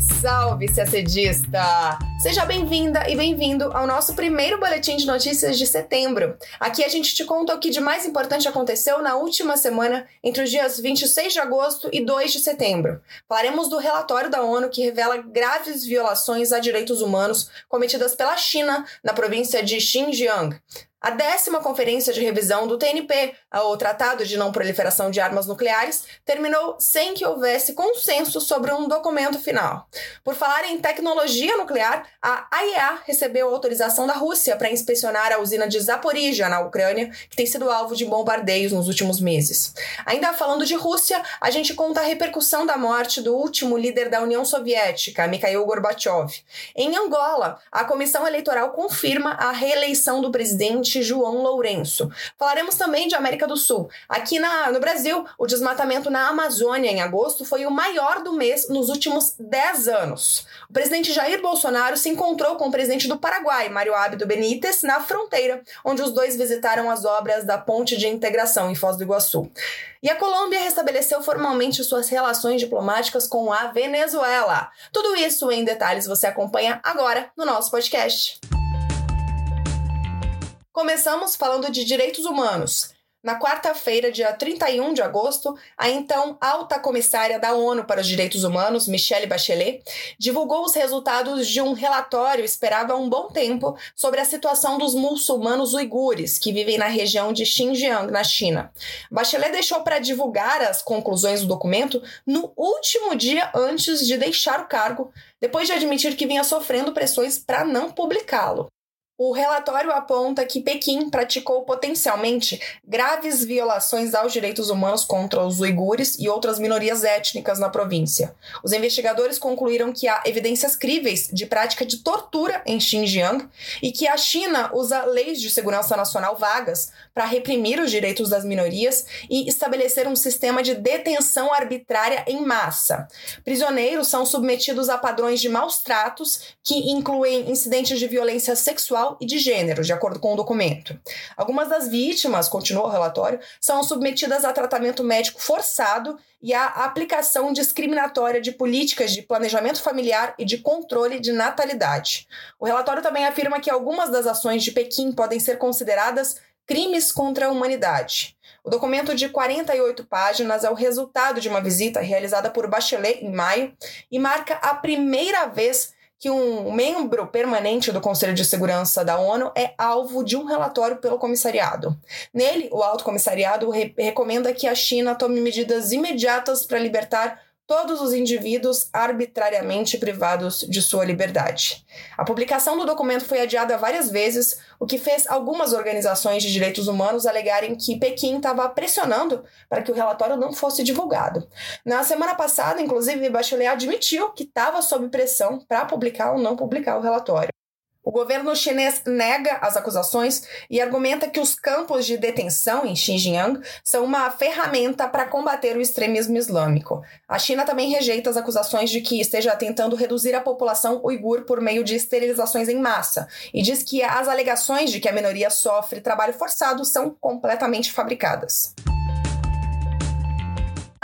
Salve, salve! Seja bem-vinda e bem-vindo ao nosso primeiro boletim de notícias de setembro. Aqui a gente te conta o que de mais importante aconteceu na última semana, entre os dias 26 de agosto e 2 de setembro. Falaremos do relatório da ONU que revela graves violações a direitos humanos cometidas pela China na província de Xinjiang. A décima conferência de revisão do TNP, o Tratado de Não Proliferação de Armas Nucleares, terminou sem que houvesse consenso sobre um documento final. Por falar em tecnologia nuclear, a AIEA recebeu autorização da Rússia para inspecionar a usina de Zaporizhia, na Ucrânia, que tem sido alvo de bombardeios nos últimos meses. Ainda falando de Rússia, a gente conta a repercussão da morte do último líder da União Soviética, Mikhail Gorbachev. Em Angola, a comissão eleitoral confirma a reeleição do presidente João Lourenço. Falaremos também de América do Sul. Aqui na, no Brasil, o desmatamento na Amazônia em agosto foi o maior do mês nos últimos 10 anos. O presidente Jair Bolsonaro se encontrou com o presidente do Paraguai, Mário Abdo Benítez, na fronteira, onde os dois visitaram as obras da Ponte de Integração em Foz do Iguaçu. E a Colômbia restabeleceu formalmente suas relações diplomáticas com a Venezuela. Tudo isso em detalhes você acompanha agora no nosso podcast. Começamos falando de direitos humanos. Na quarta-feira, dia 31 de agosto, a então alta comissária da ONU para os Direitos Humanos, Michelle Bachelet, divulgou os resultados de um relatório esperado há um bom tempo sobre a situação dos muçulmanos uigures que vivem na região de Xinjiang, na China. Bachelet deixou para divulgar as conclusões do documento no último dia antes de deixar o cargo, depois de admitir que vinha sofrendo pressões para não publicá-lo. O relatório aponta que Pequim praticou potencialmente graves violações aos direitos humanos contra os uigures e outras minorias étnicas na província. Os investigadores concluíram que há evidências críveis de prática de tortura em Xinjiang e que a China usa leis de segurança nacional vagas para reprimir os direitos das minorias e estabelecer um sistema de detenção arbitrária em massa. Prisioneiros são submetidos a padrões de maus tratos que incluem incidentes de violência sexual e de gênero, de acordo com o documento. Algumas das vítimas, continua o relatório, são submetidas a tratamento médico forçado e à aplicação discriminatória de políticas de planejamento familiar e de controle de natalidade. O relatório também afirma que algumas das ações de Pequim podem ser consideradas crimes contra a humanidade. O documento de 48 páginas é o resultado de uma visita realizada por Bachelet em maio e marca a primeira vez que um membro permanente do Conselho de Segurança da ONU é alvo de um relatório pelo comissariado. Nele, o Alto Comissariado re recomenda que a China tome medidas imediatas para libertar todos os indivíduos arbitrariamente privados de sua liberdade. A publicação do documento foi adiada várias vezes, o que fez algumas organizações de direitos humanos alegarem que Pequim estava pressionando para que o relatório não fosse divulgado. Na semana passada, inclusive, Bachelet admitiu que estava sob pressão para publicar ou não publicar o relatório. O governo chinês nega as acusações e argumenta que os campos de detenção em Xinjiang são uma ferramenta para combater o extremismo islâmico. A China também rejeita as acusações de que esteja tentando reduzir a população uigur por meio de esterilizações em massa e diz que as alegações de que a minoria sofre trabalho forçado são completamente fabricadas.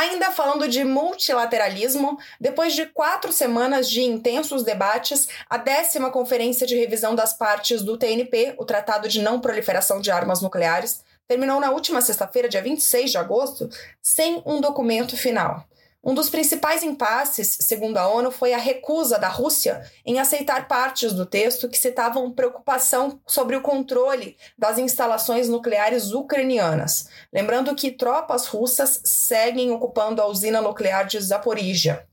Ainda falando de multilateralismo, depois de quatro semanas de intensos debates, a décima Conferência de Revisão das Partes do TNP, o Tratado de Não Proliferação de Armas Nucleares, terminou na última sexta-feira, dia 26 de agosto, sem um documento final. Um dos principais impasses, segundo a ONU, foi a recusa da Rússia em aceitar partes do texto que citavam preocupação sobre o controle das instalações nucleares ucranianas. Lembrando que tropas russas seguem ocupando a usina nuclear de Zaporizhia.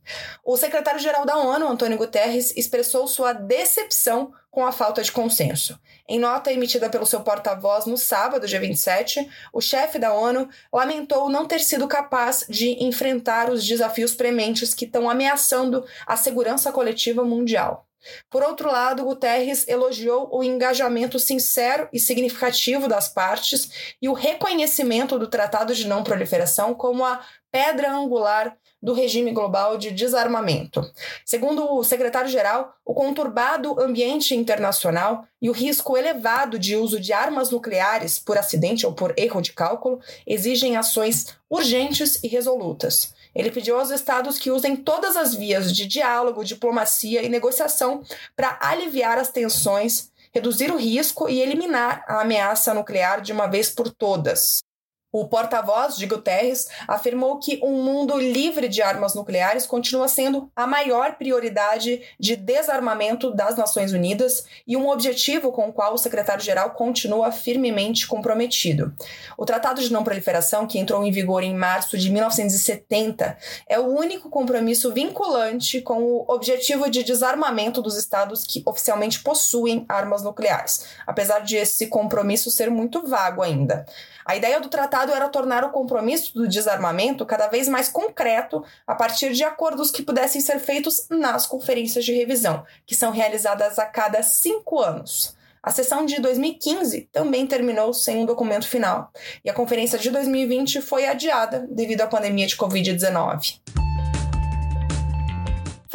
O secretário-geral da ONU, Antônio Guterres, expressou sua decepção com a falta de consenso. Em nota emitida pelo seu porta-voz no sábado, dia 27, o chefe da ONU lamentou não ter sido capaz de enfrentar os desafios prementes que estão ameaçando a segurança coletiva mundial. Por outro lado, Guterres elogiou o engajamento sincero e significativo das partes e o reconhecimento do Tratado de Não Proliferação como a pedra angular do regime global de desarmamento. Segundo o secretário-geral, o conturbado ambiente internacional e o risco elevado de uso de armas nucleares por acidente ou por erro de cálculo exigem ações urgentes e resolutas. Ele pediu aos estados que usem todas as vias de diálogo, diplomacia e negociação para aliviar as tensões, reduzir o risco e eliminar a ameaça nuclear de uma vez por todas. O porta-voz de Guterres afirmou que um mundo livre de armas nucleares continua sendo a maior prioridade de desarmamento das Nações Unidas e um objetivo com o qual o secretário-geral continua firmemente comprometido. O Tratado de Não Proliferação, que entrou em vigor em março de 1970, é o único compromisso vinculante com o objetivo de desarmamento dos estados que oficialmente possuem armas nucleares, apesar de esse compromisso ser muito vago ainda. A ideia do tratado era tornar o compromisso do desarmamento cada vez mais concreto a partir de acordos que pudessem ser feitos nas conferências de revisão, que são realizadas a cada cinco anos. A sessão de 2015 também terminou sem um documento final, e a conferência de 2020 foi adiada devido à pandemia de Covid-19.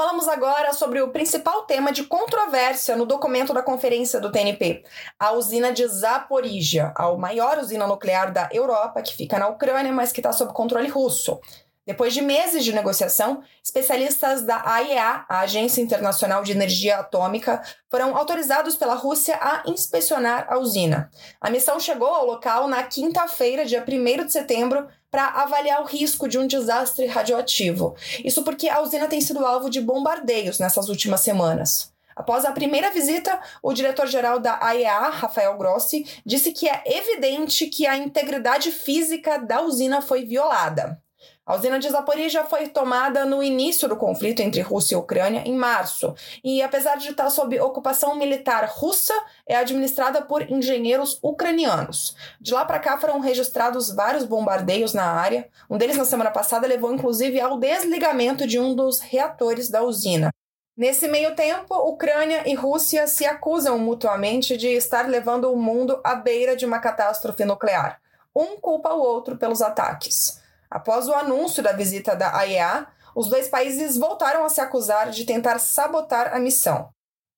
Falamos agora sobre o principal tema de controvérsia no documento da conferência do TNP, a usina de Zaporizhia, a maior usina nuclear da Europa, que fica na Ucrânia, mas que está sob controle russo. Depois de meses de negociação, especialistas da AIEA, a Agência Internacional de Energia Atômica, foram autorizados pela Rússia a inspecionar a usina. A missão chegou ao local na quinta-feira, dia 1 de setembro, para avaliar o risco de um desastre radioativo. Isso porque a usina tem sido alvo de bombardeios nessas últimas semanas. Após a primeira visita, o diretor-geral da AEA, Rafael Grossi, disse que é evidente que a integridade física da usina foi violada. A usina de Zaporizhia foi tomada no início do conflito entre Rússia e Ucrânia, em março, e apesar de estar sob ocupação militar russa, é administrada por engenheiros ucranianos. De lá para cá foram registrados vários bombardeios na área. Um deles, na semana passada, levou inclusive ao desligamento de um dos reatores da usina. Nesse meio tempo, Ucrânia e Rússia se acusam mutuamente de estar levando o mundo à beira de uma catástrofe nuclear. Um culpa o outro pelos ataques. Após o anúncio da visita da AEA, os dois países voltaram a se acusar de tentar sabotar a missão.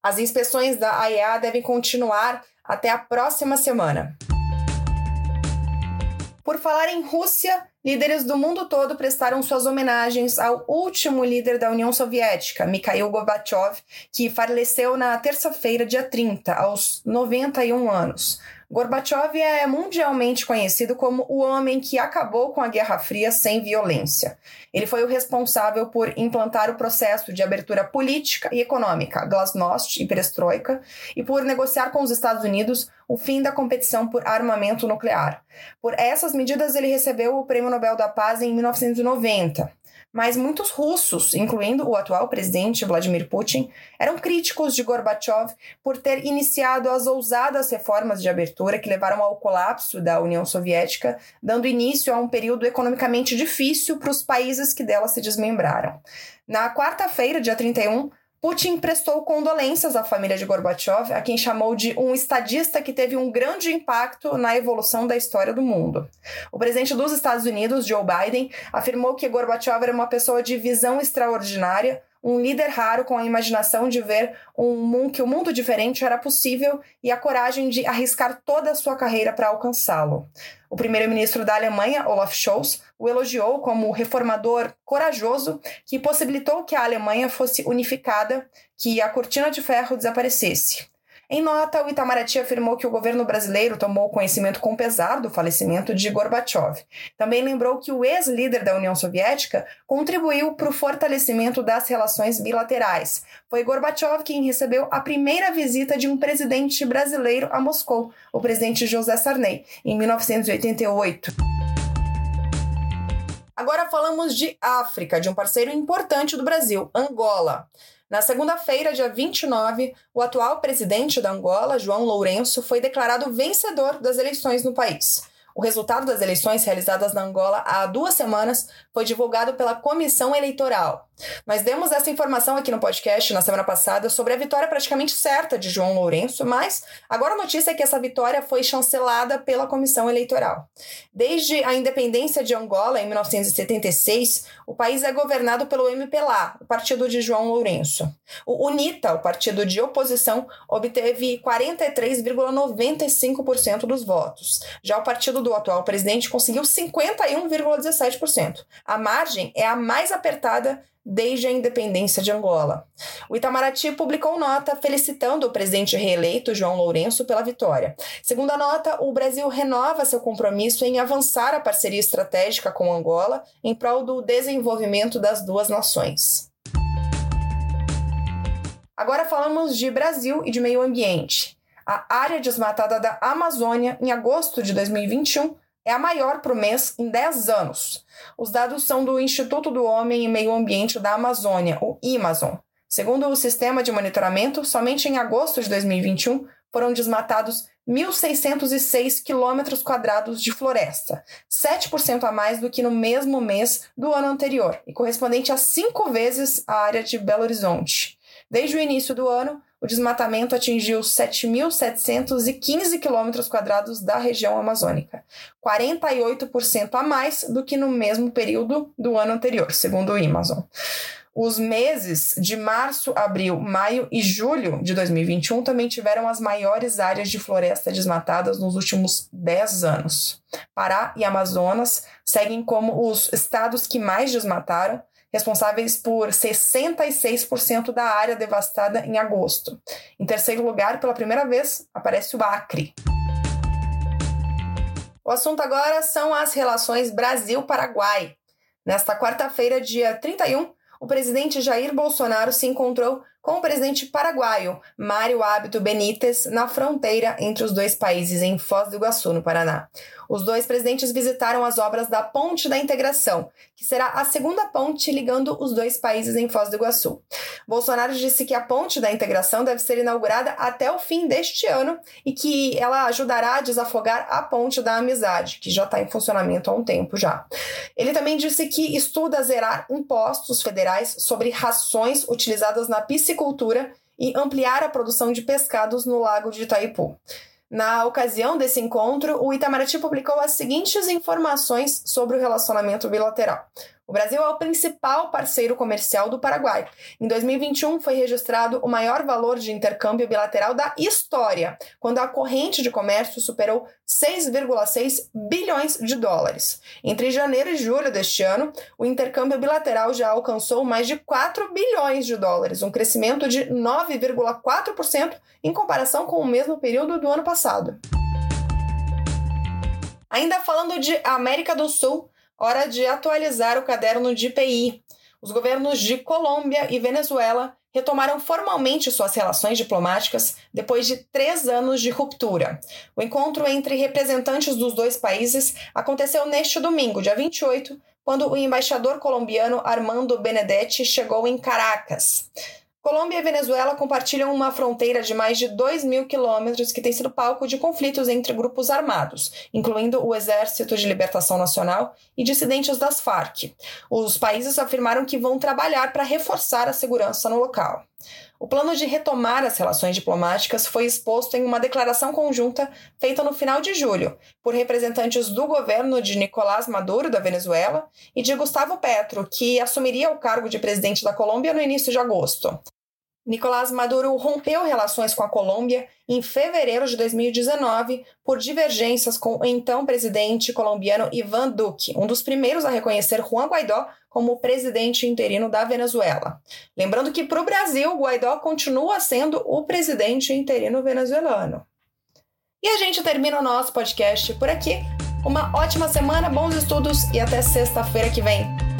As inspeções da AEA devem continuar até a próxima semana. Por falar em Rússia, líderes do mundo todo prestaram suas homenagens ao último líder da União Soviética, Mikhail Gorbachev, que faleceu na terça-feira, dia 30, aos 91 anos. Gorbachev é mundialmente conhecido como o homem que acabou com a Guerra Fria sem violência. Ele foi o responsável por implantar o processo de abertura política e econômica, Glasnost e Perestroika, e por negociar com os Estados Unidos o fim da competição por armamento nuclear. Por essas medidas, ele recebeu o Prêmio Nobel da Paz em 1990 mas muitos russos, incluindo o atual presidente Vladimir Putin, eram críticos de Gorbachev por ter iniciado as ousadas reformas de abertura que levaram ao colapso da União Soviética, dando início a um período economicamente difícil para os países que dela se desmembraram. Na quarta-feira, dia 31, Putin prestou condolências à família de Gorbachev, a quem chamou de um estadista que teve um grande impacto na evolução da história do mundo. O presidente dos Estados Unidos, Joe Biden, afirmou que Gorbachev era uma pessoa de visão extraordinária, um líder raro com a imaginação de ver um, que o um mundo diferente era possível e a coragem de arriscar toda a sua carreira para alcançá-lo. O primeiro-ministro da Alemanha, Olaf Scholz, o elogiou como reformador corajoso que possibilitou que a Alemanha fosse unificada, que a cortina de ferro desaparecesse. Em nota, o Itamaraty afirmou que o governo brasileiro tomou conhecimento com pesar do falecimento de Gorbachev. Também lembrou que o ex-líder da União Soviética contribuiu para o fortalecimento das relações bilaterais. Foi Gorbachev quem recebeu a primeira visita de um presidente brasileiro a Moscou, o presidente José Sarney, em 1988. Agora falamos de África, de um parceiro importante do Brasil, Angola. Na segunda-feira, dia 29, o atual presidente da Angola, João Lourenço, foi declarado vencedor das eleições no país. O resultado das eleições realizadas na Angola há duas semanas foi divulgado pela Comissão Eleitoral. Nós demos essa informação aqui no podcast na semana passada sobre a vitória praticamente certa de João Lourenço, mas agora a notícia é que essa vitória foi chancelada pela Comissão Eleitoral. Desde a independência de Angola, em 1976, o país é governado pelo MPLA, o partido de João Lourenço. O UNITA, o partido de oposição, obteve 43,95% dos votos. Já o partido do atual presidente conseguiu 51,17%. A margem é a mais apertada desde a independência de Angola. O Itamaraty publicou nota felicitando o presidente reeleito João Lourenço pela vitória. Segundo a nota, o Brasil renova seu compromisso em avançar a parceria estratégica com Angola em prol do desenvolvimento das duas nações. Agora falamos de Brasil e de meio ambiente. A área desmatada da Amazônia, em agosto de 2021, é a maior o mês em 10 anos. Os dados são do Instituto do Homem e Meio Ambiente da Amazônia, o IMAZON. Segundo o sistema de monitoramento, somente em agosto de 2021 foram desmatados 1.606 quilômetros quadrados de floresta, 7% a mais do que no mesmo mês do ano anterior, e correspondente a cinco vezes a área de Belo Horizonte. Desde o início do ano, o desmatamento atingiu 7.715 quilômetros quadrados da região amazônica, 48% a mais do que no mesmo período do ano anterior, segundo o Amazon. Os meses de março, abril, maio e julho de 2021 também tiveram as maiores áreas de floresta desmatadas nos últimos 10 anos. Pará e Amazonas seguem como os estados que mais desmataram, responsáveis por 66% da área devastada em agosto. Em terceiro lugar, pela primeira vez, aparece o Acre. O assunto agora são as relações Brasil-Paraguai. Nesta quarta-feira, dia 31, o presidente Jair Bolsonaro se encontrou com o presidente paraguaio Mário Hábito Benítez na fronteira entre os dois países em Foz do Iguaçu, no Paraná. Os dois presidentes visitaram as obras da Ponte da Integração, que será a segunda ponte ligando os dois países em Foz do Iguaçu. Bolsonaro disse que a Ponte da Integração deve ser inaugurada até o fim deste ano e que ela ajudará a desafogar a Ponte da Amizade, que já está em funcionamento há um tempo já. Ele também disse que estuda zerar impostos federais sobre rações utilizadas na piscina piscicultura e ampliar a produção de pescados no lago de Itaipu. Na ocasião desse encontro, o Itamaraty publicou as seguintes informações sobre o relacionamento bilateral. O Brasil é o principal parceiro comercial do Paraguai. Em 2021, foi registrado o maior valor de intercâmbio bilateral da história, quando a corrente de comércio superou 6,6 bilhões de dólares. Entre janeiro e julho deste ano, o intercâmbio bilateral já alcançou mais de 4 bilhões de dólares, um crescimento de 9,4% em comparação com o mesmo período do ano passado. Ainda falando de América do Sul, hora de atualizar o caderno de IPI. Os governos de Colômbia e Venezuela retomaram formalmente suas relações diplomáticas depois de três anos de ruptura. O encontro entre representantes dos dois países aconteceu neste domingo, dia 28, quando o embaixador colombiano Armando Benedetti chegou em Caracas. Colômbia e Venezuela compartilham uma fronteira de mais de 2 mil quilômetros que tem sido palco de conflitos entre grupos armados, incluindo o Exército de Libertação Nacional e dissidentes das Farc. Os países afirmaram que vão trabalhar para reforçar a segurança no local. O plano de retomar as relações diplomáticas foi exposto em uma declaração conjunta feita no final de julho por representantes do governo de Nicolás Maduro, da Venezuela, e de Gustavo Petro, que assumiria o cargo de presidente da Colômbia no início de agosto. Nicolás Maduro rompeu relações com a Colômbia em fevereiro de 2019 por divergências com o então presidente colombiano Ivan Duque, um dos primeiros a reconhecer Juan Guaidó como presidente interino da Venezuela. Lembrando que para o Brasil, Guaidó continua sendo o presidente interino venezuelano. E a gente termina o nosso podcast por aqui. Uma ótima semana, bons estudos e até sexta-feira que vem.